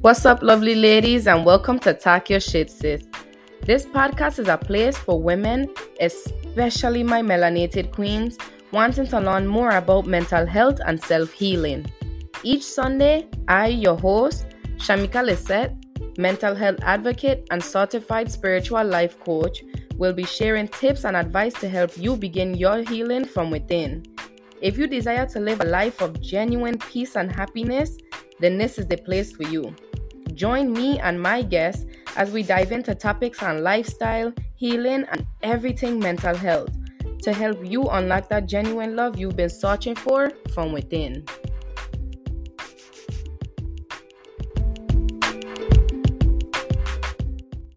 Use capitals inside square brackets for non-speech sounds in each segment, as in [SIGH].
What's up, lovely ladies, and welcome to Talk Your Shit, sis. This podcast is a place for women, especially my melanated queens, wanting to learn more about mental health and self healing. Each Sunday, I, your host, Shamika Lisette, mental health advocate and certified spiritual life coach, will be sharing tips and advice to help you begin your healing from within. If you desire to live a life of genuine peace and happiness, then this is the place for you. Join me and my guests as we dive into topics on lifestyle, healing, and everything mental health to help you unlock that genuine love you've been searching for from within.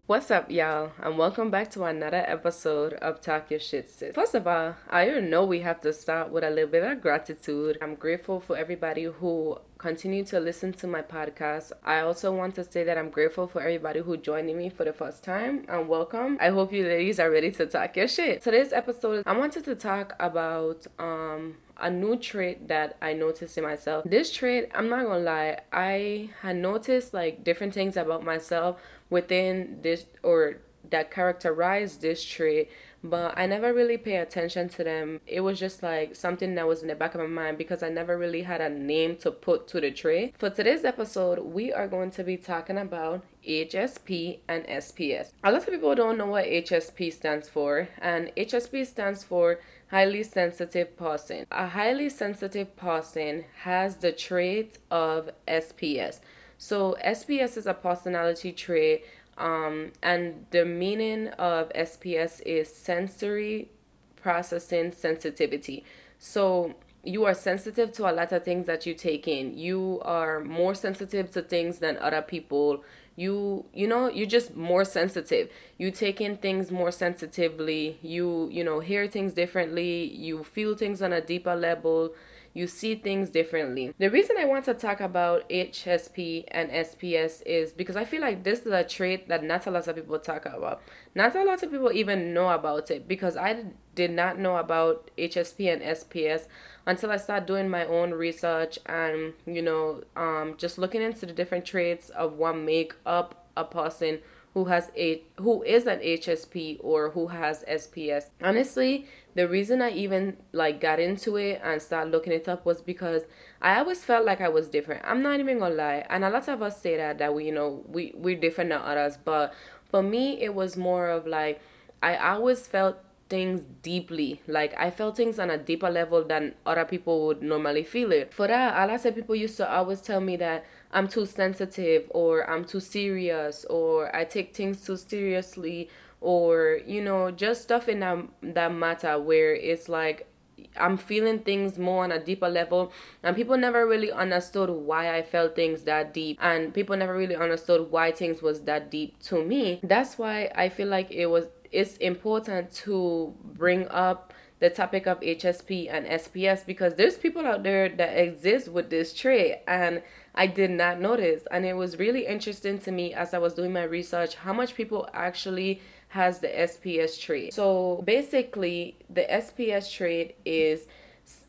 What's up, y'all, and welcome back to another episode of Talk Your Shit Sis. First of all, I know we have to start with a little bit of gratitude. I'm grateful for everybody who continue to listen to my podcast. I also want to say that I'm grateful for everybody who joined me for the first time and welcome. I hope you ladies are ready to talk your shit. Today's episode, I wanted to talk about um a new trait that I noticed in myself. This trait, I'm not gonna lie, I had noticed like different things about myself within this or that characterize this trait but I never really pay attention to them. It was just like something that was in the back of my mind because I never really had a name to put to the trait. For today's episode, we are going to be talking about HSP and SPS. A lot of people don't know what HSP stands for, and HSP stands for highly sensitive person. A highly sensitive person has the trait of SPS. So, SPS is a personality trait um, and the meaning of SPS is sensory processing sensitivity. So you are sensitive to a lot of things that you take in. You are more sensitive to things than other people. You you know, you're just more sensitive. You take in things more sensitively. You you know, hear things differently. You feel things on a deeper level you see things differently. The reason I want to talk about HSP and SPS is because I feel like this is a trait that not a lot of people talk about. Not a lot of people even know about it because I did not know about HSP and SPS until I started doing my own research and, you know, um, just looking into the different traits of what make up a person who has a who is an HSP or who has SPS. Honestly, the reason I even like got into it and started looking it up was because I always felt like I was different. I'm not even gonna lie, and a lot of us say that that we you know we we're different than others, but for me it was more of like I always felt things deeply. Like I felt things on a deeper level than other people would normally feel it. For that, a lot of people used to always tell me that I'm too sensitive or I'm too serious or I take things too seriously or you know just stuff in that that matter where it's like I'm feeling things more on a deeper level and people never really understood why I felt things that deep and people never really understood why things was that deep to me. That's why I feel like it was it's important to bring up the topic of HSP and SPS because there's people out there that exist with this trait and I did not notice and it was really interesting to me as I was doing my research how much people actually has the SPS trait. So basically the SPS trait is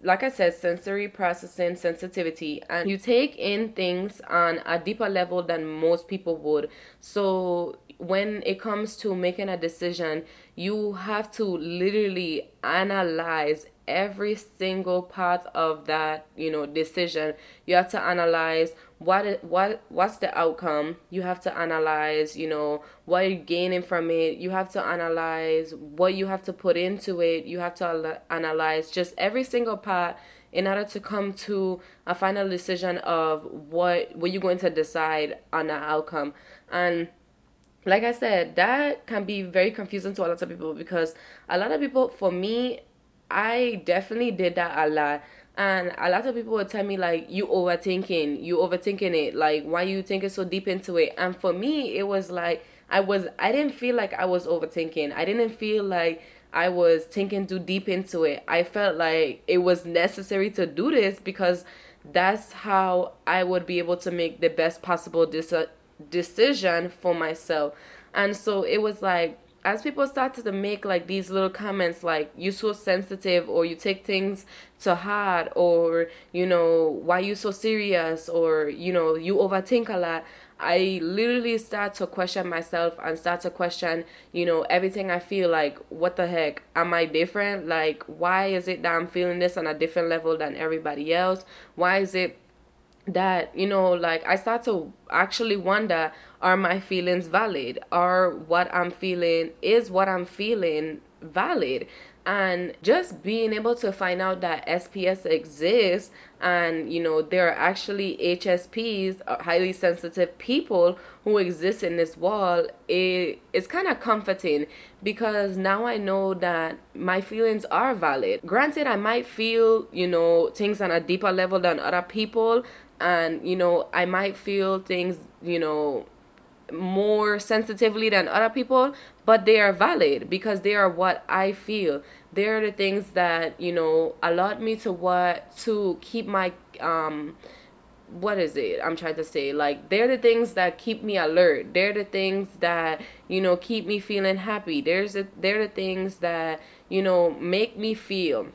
like I said, sensory processing sensitivity, and you take in things on a deeper level than most people would. So when it comes to making a decision, you have to literally analyze every single part of that, you know, decision. You have to analyze what what what's the outcome. You have to analyze, you know, what you're gaining from it. You have to analyze what you have to put into it. You have to analyze just every single part in order to come to a final decision of what what you're going to decide on the outcome. And like I said, that can be very confusing to a lot of people because a lot of people, for me, I definitely did that a lot. And a lot of people would tell me like you overthinking, you overthinking it, like why you thinking so deep into it. And for me, it was like I was I didn't feel like I was overthinking. I didn't feel like I was thinking too deep into it. I felt like it was necessary to do this because that's how I would be able to make the best possible decision decision for myself. And so it was like as people started to make like these little comments like you so sensitive or you take things to heart or you know why you so serious or you know you overthink a lot I literally start to question myself and start to question, you know, everything I feel like, what the heck? Am I different? Like, why is it that I'm feeling this on a different level than everybody else? Why is it that, you know, like I start to actually wonder are my feelings valid? Are what I'm feeling, is what I'm feeling valid? and just being able to find out that SPS exists and you know there are actually HSPs uh, highly sensitive people who exist in this world it, it's kind of comforting because now I know that my feelings are valid granted I might feel you know things on a deeper level than other people and you know I might feel things you know more sensitively than other people, but they are valid because they are what I feel. They're the things that, you know, allowed me to what to keep my um what is it i'm trying to say? Like they're the things that keep me alert. They're the things that you know keep me feeling happy. There's a, they're the things that you know make me feel.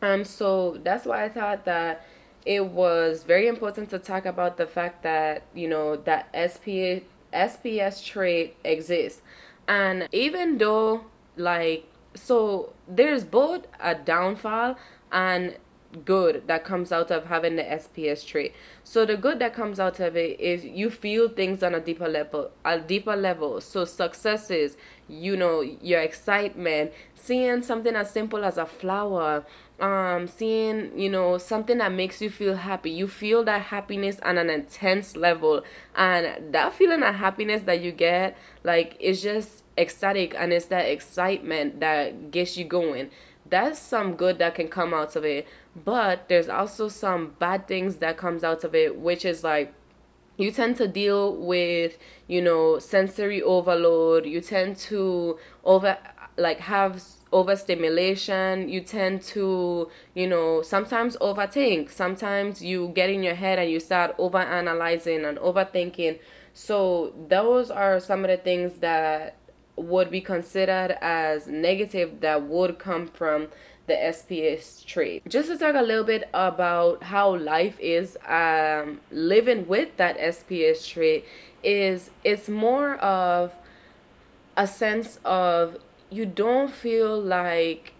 And so that's why i thought that it was very important to talk about the fact that you know that spa SPS trait exists. And even though, like, so there's both a downfall and good that comes out of having the SPS trait. So the good that comes out of it is you feel things on a deeper level, a deeper level. So successes, you know, your excitement, seeing something as simple as a flower, um seeing you know something that makes you feel happy you feel that happiness on an intense level and that feeling of happiness that you get like it's just ecstatic and it's that excitement that gets you going that's some good that can come out of it but there's also some bad things that comes out of it which is like you tend to deal with you know sensory overload. You tend to over like have overstimulation. You tend to you know sometimes overthink. Sometimes you get in your head and you start over analyzing and overthinking. So those are some of the things that would be considered as negative that would come from the SPS trait. Just to talk a little bit about how life is um, living with that SPS trait is it's more of a sense of you don't feel like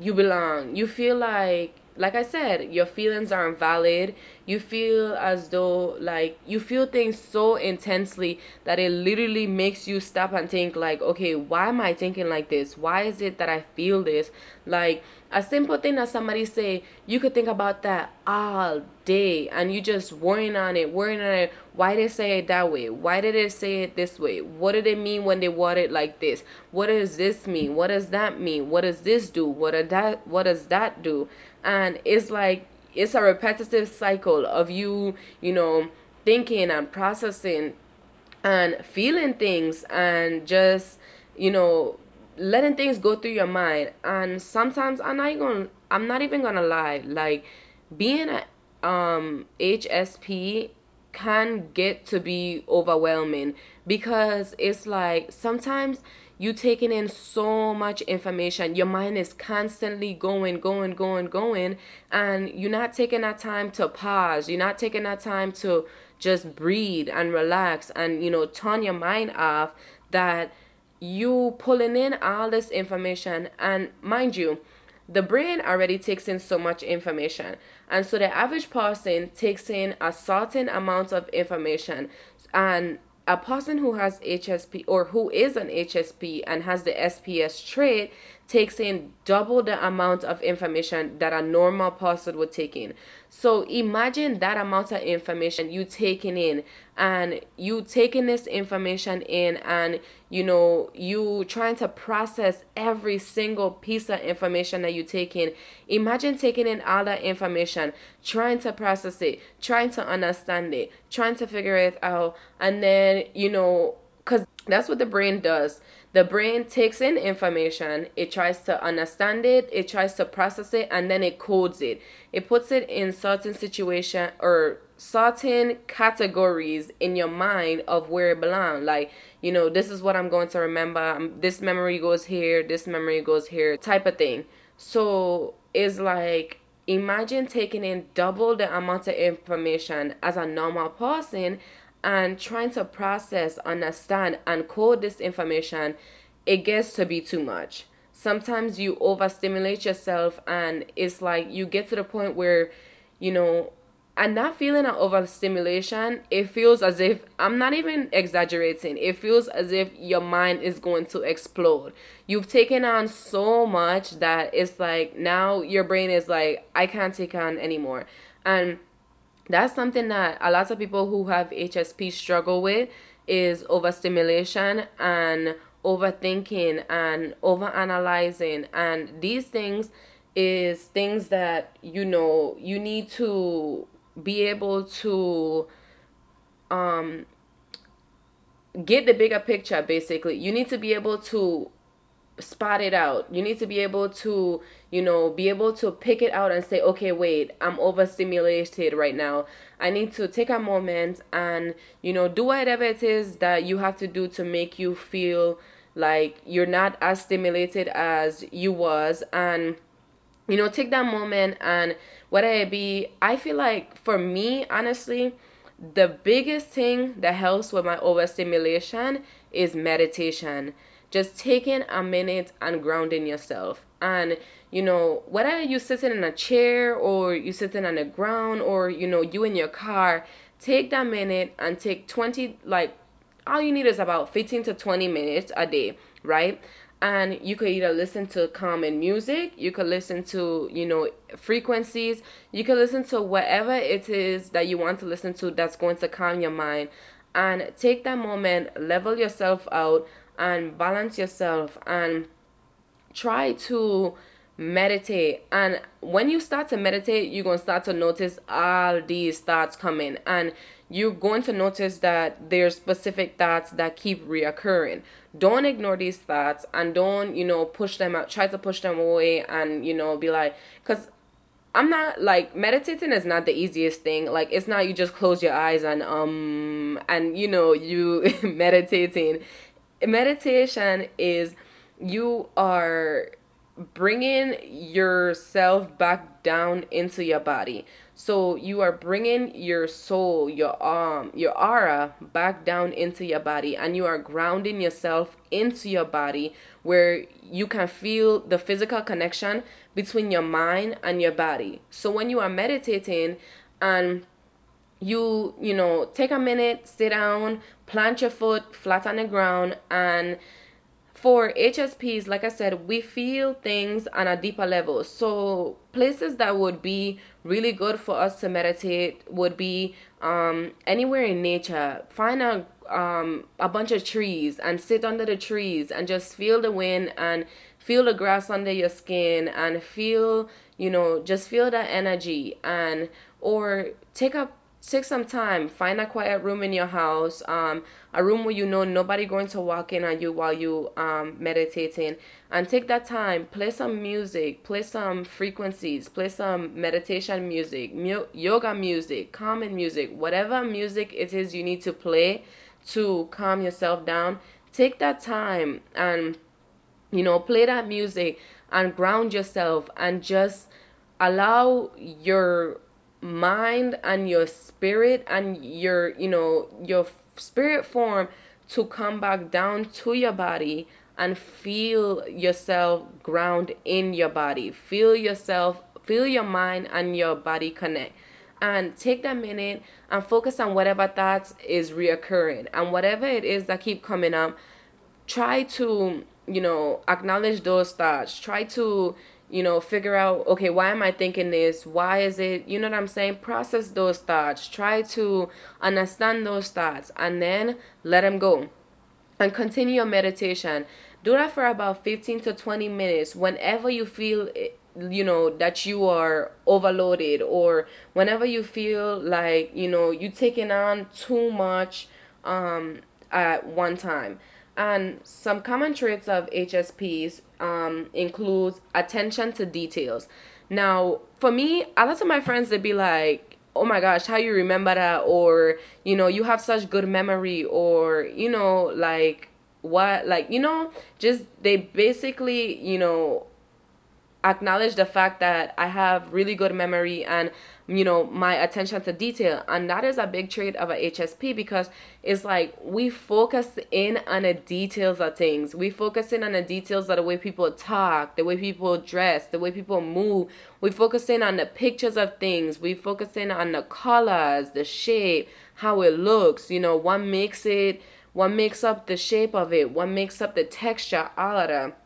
you belong. You feel like like I said, your feelings aren't valid. You feel as though like you feel things so intensely that it literally makes you stop and think like, okay, why am I thinking like this? Why is it that I feel this? Like a simple thing that somebody say, you could think about that all day and you just worrying on it, worrying on it. Why did they say it that way? Why did they say it this way? What did it mean when they word it like this? What does this mean? What does that mean? What does this do? What does that what does that do? And it's like it's a repetitive cycle of you, you know, thinking and processing and feeling things and just, you know, letting things go through your mind. And sometimes i'm not even i'm not even gonna lie like being a um hsp can get to be overwhelming because it's like sometimes you taking in so much information. Your mind is constantly going going going going and you're not taking that time to pause. You're not taking that time to just breathe and relax and you know turn your mind off that you pulling in all this information. And mind you the brain already takes in so much information. And so the average person takes in a certain amount of information. And a person who has HSP or who is an HSP and has the SPS trait takes in double the amount of information that a normal person would take in. So imagine that amount of information you taking in and you taking this information in and you know you trying to process every single piece of information that you take in. Imagine taking in all that information, trying to process it, trying to understand it, trying to figure it out and then you know cuz that's what the brain does. The brain takes in information it tries to understand it it tries to process it and then it codes it. It puts it in certain situation or certain categories in your mind of where it belongs. Like you know this is what i'm going to remember. Um, this memory goes here this memory goes here type of thing. So it's like imagine taking in double the amount of information as a normal person and trying to process, understand, and code this information, it gets to be too much. Sometimes you overstimulate yourself, and it's like you get to the point where, you know, and that feeling of overstimulation, it feels as if I'm not even exaggerating. It feels as if your mind is going to explode. You've taken on so much that it's like now your brain is like, I can't take on anymore. And that's something that a lot of people who have HSP struggle with is overstimulation and overthinking and overanalyzing. And these things is things that you know you need to be able to um get the bigger picture basically. You need to be able to spot it out. You need to be able to you know be able to pick it out and say okay wait i'm overstimulated right now. I need to take a moment and you know do whatever it is that you have to do to make you feel like you're not as stimulated as you was. And you know take that moment and whether it be i feel like for me honestly the biggest thing that helps with my overstimulation is meditation just taking a minute and grounding yourself. And you know whether you sitting in a chair or you sitting on the ground or you know you in your car take that minute and take 20 like all you need is about 15 to 20 minutes a day right? And you could either listen to calming music you could listen to you know frequencies you could listen to whatever it is that you want to listen to that's going to calm your mind. And take that moment level yourself out and balance yourself and try to meditate. And when you start to meditate you're going to start to notice all these thoughts coming and you're going to notice that there's specific thoughts that keep reoccurring. Don't ignore these thoughts and don't you know push them out try to push them away and you know be like because i'm not like meditating is not the easiest thing. Like it's not you just close your eyes and um and you know you [LAUGHS] meditating meditation is you are bringing yourself back down into your body so you are bringing your soul, your um, your aura back down into your body, and you are grounding yourself into your body, where you can feel the physical connection between your mind and your body. So when you are meditating, and you you know take a minute, sit down, plant your foot flat on the ground, and for HSPs, like I said, we feel things on a deeper level. So places that would be really good for us to meditate would be um, anywhere in nature. Find a um, a bunch of trees and sit under the trees and just feel the wind and feel the grass under your skin and feel you know just feel that energy and or take a take some time. Find a quiet room in your house um a room where you know nobody going to walk in on you while you um meditating. And take that time. Play some music. Play some frequencies. Play some meditation music mu- yoga music calming music whatever music it is you need to play to calm yourself down. Take that time and you know play that music and ground yourself and just allow your mind and your spirit and your you know your spirit form to come back down to your body and feel yourself ground in your body. Feel yourself feel your mind and your body connect. And take that minute and focus on whatever thoughts is reoccurring. And whatever it is that keep coming up try to you know acknowledge those thoughts. Try to you know, figure out, okay, why am I thinking this? Why is it, you know what I'm saying? Process those thoughts. Try to understand those thoughts and then let them go. And continue your meditation. Do that for about 15 to 20 minutes whenever you feel you know that you are overloaded or whenever you feel like you know you're taking on too much um at one time and some common traits of HSPs um, attention to details. Now, for me, a lot of my friends they'd be like, "Oh my gosh, how you remember that?" Or you know, you have such good memory, or you know, like what, like you know, just they basically you know acknowledge the fact that I have really good memory and you know my attention to detail. And that is a big trait of a HSP because it's like we focus in on the details of things. We focus in on the details of the way people talk the way people dress the way people move. We focus in on the pictures of things. We focus in on the colors the shape how it looks. You know what makes it what makes up the shape of it what makes up the texture all of that.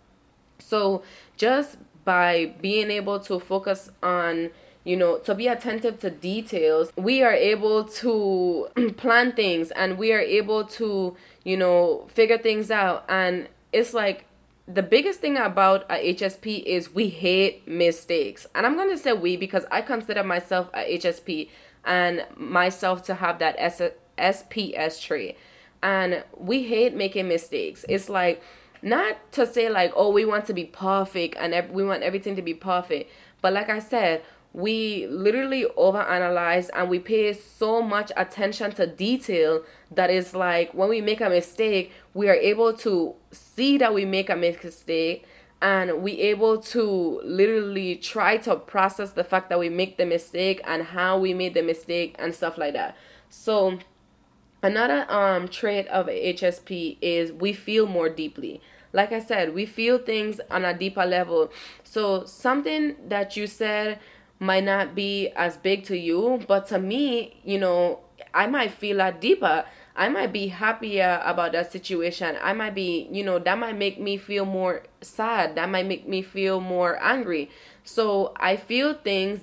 So just by being able to focus on you know to be attentive to details we are able to [CLEARS THROAT] plan things and we are able to you know figure things out and it's like the biggest thing about a HSP is we hate mistakes. And I'm going to say we because I consider myself a HSP and myself to have that S- SPS trait. And we hate making mistakes. It's like not to say like oh we want to be perfect and we want everything to be perfect but like i said we literally overanalyze and we pay so much attention to detail that is like when we make a mistake we are able to see that we make a mistake and we able to literally try to process the fact that we make the mistake and how we made the mistake and stuff like that. So another um trait of hsp is we feel more deeply like I said, we feel things on a deeper level. So something that you said might not be as big to you, but to me, you know, I might feel a deeper. I might be happier about that situation. I might be, you know, that might make me feel more sad. That might make me feel more angry. So I feel things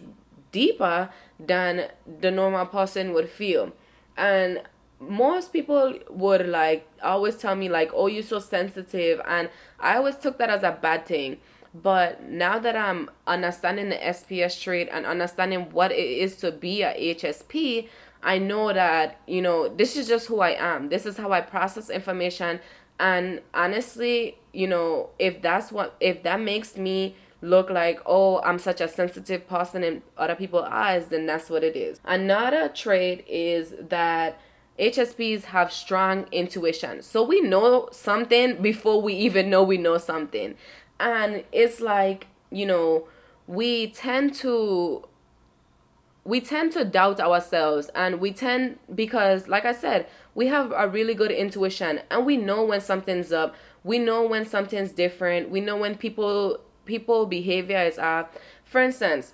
deeper than the normal person would feel. And most people would like always tell me like oh you're so sensitive and i always took that as a bad thing. But now that i'm understanding the sps trait and understanding what it is to be a hsp i know that you know this is just who i am. This is how i process information. And honestly you know if that's what if that makes me look like oh i'm such a sensitive person in other people's eyes then that's what it is. Another trait is that HSPs have strong intuition. So we know something before we even know we know something. And it's like, you know, we tend to we tend to doubt ourselves and we tend because like I said, we have a really good intuition and we know when something's up. We know when something's different. We know when people people behavior is up. For instance,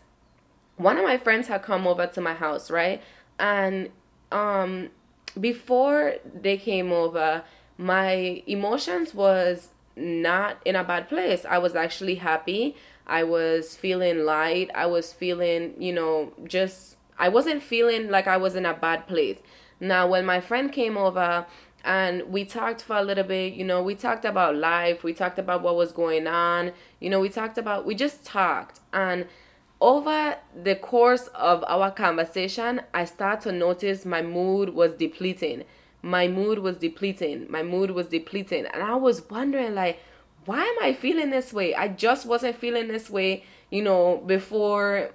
one of my friends had come over to my house, right? And um before they came over, my emotions was not in a bad place. I was actually happy. I was feeling light. I was feeling, you know, just I wasn't feeling like I was in a bad place. Now, when my friend came over and we talked for a little bit, you know, we talked about life, we talked about what was going on, you know, we talked about, we just talked. And over the course of our conversation, I start to notice my mood was depleting. My mood was depleting. My mood was depleting. And I was wondering, like, why am I feeling this way? I just wasn't feeling this way, you know, before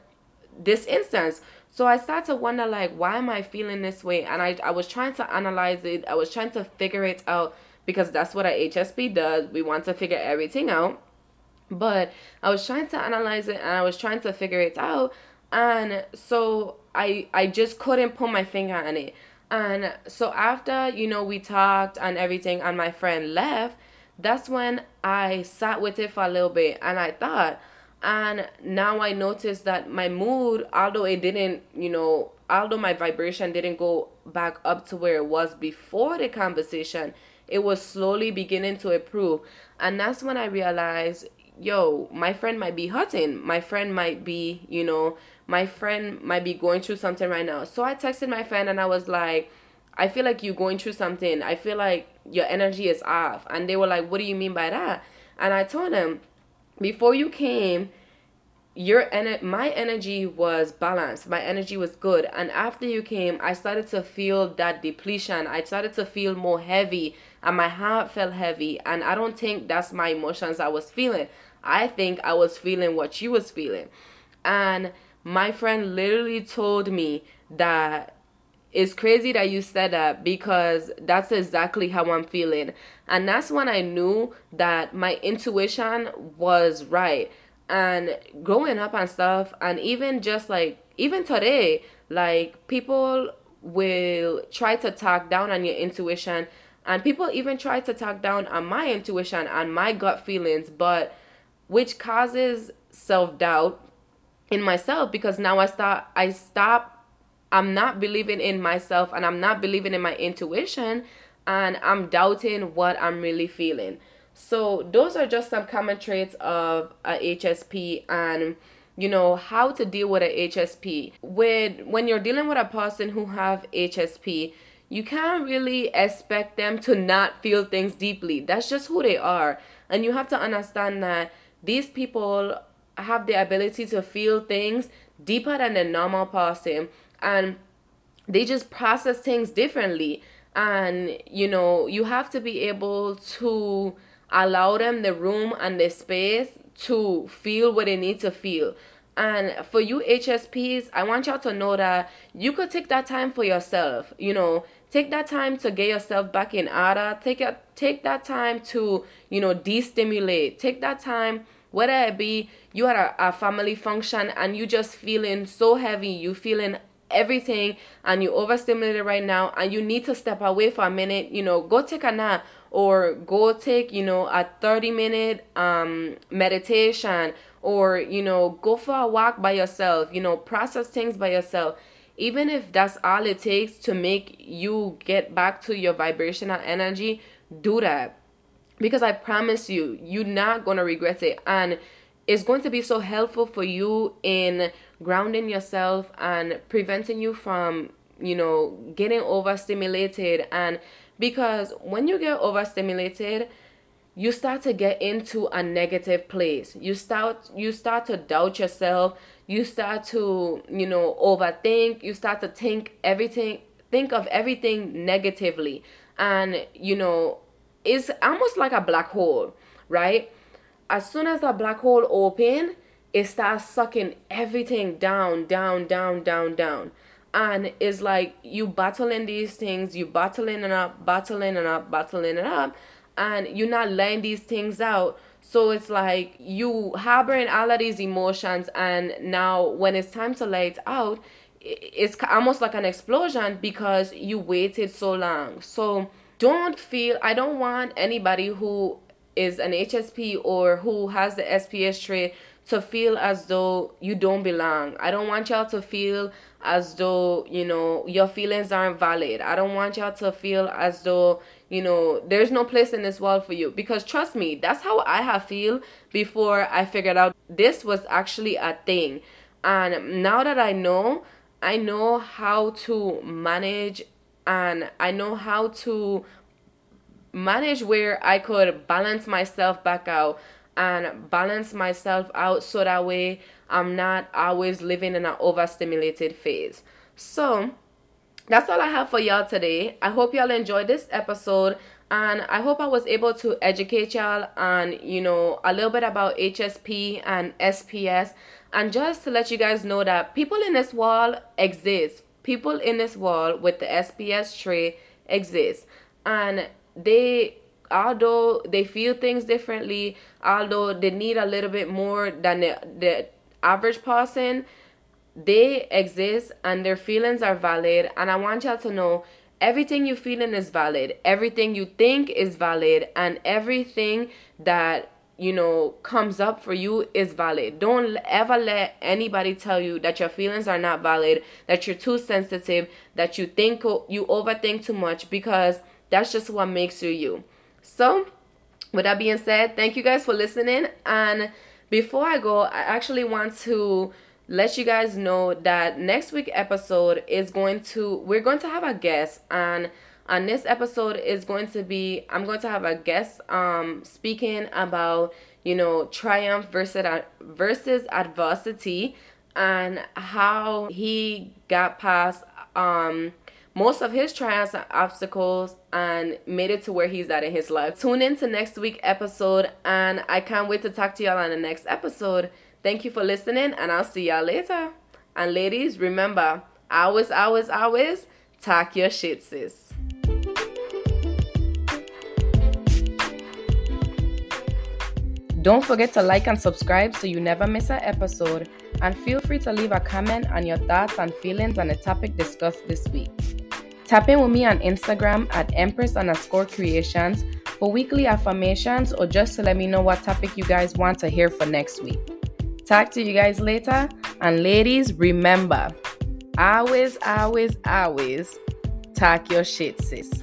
this instance. So I started to wonder, like, why am I feeling this way? And I, I was trying to analyze it. I was trying to figure it out because that's what a HSP does. We want to figure everything out. But I was trying to analyze it and I was trying to figure it out. And so I I just couldn't put my finger on it. And so after, you know, we talked and everything and my friend left, that's when I sat with it for a little bit and I thought and now I noticed that my mood, although it didn't, you know, although my vibration didn't go back up to where it was before the conversation, it was slowly beginning to improve. And that's when I realized, yo, my friend might be hurting. My friend might be, you know, my friend might be going through something right now. So I texted my friend and I was like, I feel like you're going through something. I feel like your energy is off. And they were like, What do you mean by that? And I told them, Before you came, your ener- my energy was balanced my energy was good and after you came i started to feel that depletion i started to feel more heavy and my heart felt heavy and i don't think that's my emotions i was feeling I think I was feeling what she was feeling. And my friend literally told me that it's crazy that you said that because that's exactly how I'm feeling. And that's when I knew that my intuition was right. and growing up and stuff and even just like even today like people will try to talk down on your intuition and people even try to talk down on my intuition and my gut feelings but which causes self-doubt in myself because now I start I stop I'm not believing in myself and I'm not believing in my intuition and I'm doubting what I'm really feeling. So those are just some common traits of a HSP and you know how to deal with a HSP. With when you're dealing with a person who have HSP, you can't really expect them to not feel things deeply. That's just who they are. And you have to understand that these people have the ability to feel things deeper than the normal person and they just process things differently and you know you have to be able to allow them the room and the space to feel what they need to feel. And for you HSPs, I want y'all to know that you could take that time for yourself. You know, take that time to get yourself back in order. Take it, take that time to you know de-stimulate. Take that time, whether it be you at a, a family function and you just feeling so heavy, you feeling everything and you overstimulated right now and you need to step away for a minute. You know, go take a nap or go take you know a 30 minute um meditation or you know go for a walk by yourself you know process things by yourself even if that's all it takes to make you get back to your vibrational energy do that. Because i promise you you're not going to regret it. And it's going to be so helpful for you in grounding yourself and preventing you from you know getting overstimulated. And because when you get overstimulated you start to get into a negative place. You start you start to doubt yourself you start to you know overthink you start to think everything think of everything negatively. And you know it's almost like a black hole right? As soon as that black hole open it starts sucking everything down down down down down. And it's like you battling these things you battling it up battling it up battling it up. And you're not letting these things out so it's like you harboring all of these emotions and now when it's time to let it out it's almost like an explosion because you waited so long so don't feel i don't want anybody who is an hsp or who has the sps trait to feel as though you don't belong. I don't want y'all to feel as though, you know, your feelings aren't valid. I don't want y'all to feel as though, you know, there's no place in this world for you. Because trust me, that's how I have feel before I figured out this was actually a thing. And now that I know, I know how to manage and I know how to manage where I could balance myself back out and balance myself out so that way I'm not always living in an overstimulated phase. So, that's all I have for y'all today. I hope y'all enjoyed this episode and I hope I was able to educate y'all on, you know, a little bit about HSP and SPS and just to let you guys know that people in this world exist. People in this world with the SPS trait exist and they although they feel things differently, although they need a little bit more than the, the average person, they exist and their feelings are valid. And I want y'all to know everything you feeling is valid, everything you think is valid, and everything that you know comes up for you is valid. Don't ever let anybody tell you that your feelings are not valid, that you're too sensitive, that you think you overthink too much because that's just what makes you you. So, with that being said, thank you guys for listening. And before I go, I actually want to let you guys know that next week episode is going to we're going to have a guest and on this episode is going to be I'm going to have a guest um speaking about you know triumph versus versus adversity and how he got past um most of his triumphs and obstacles and made it to where he's at in his life. Tune in to next week episode and I can't wait to talk to y'all on the next episode. Thank you for listening and I'll see y'all later. And ladies, remember, always, always, always talk your shit, sis. Don't forget to like and subscribe so you never miss an episode. And feel free to leave a comment on your thoughts and feelings on the topic discussed this week. Tap in with me on Instagram at Empress underscore creations for weekly affirmations or just to let me know what topic you guys want to hear for next week. Talk to you guys later. And ladies, remember always, always, always talk your shit, sis.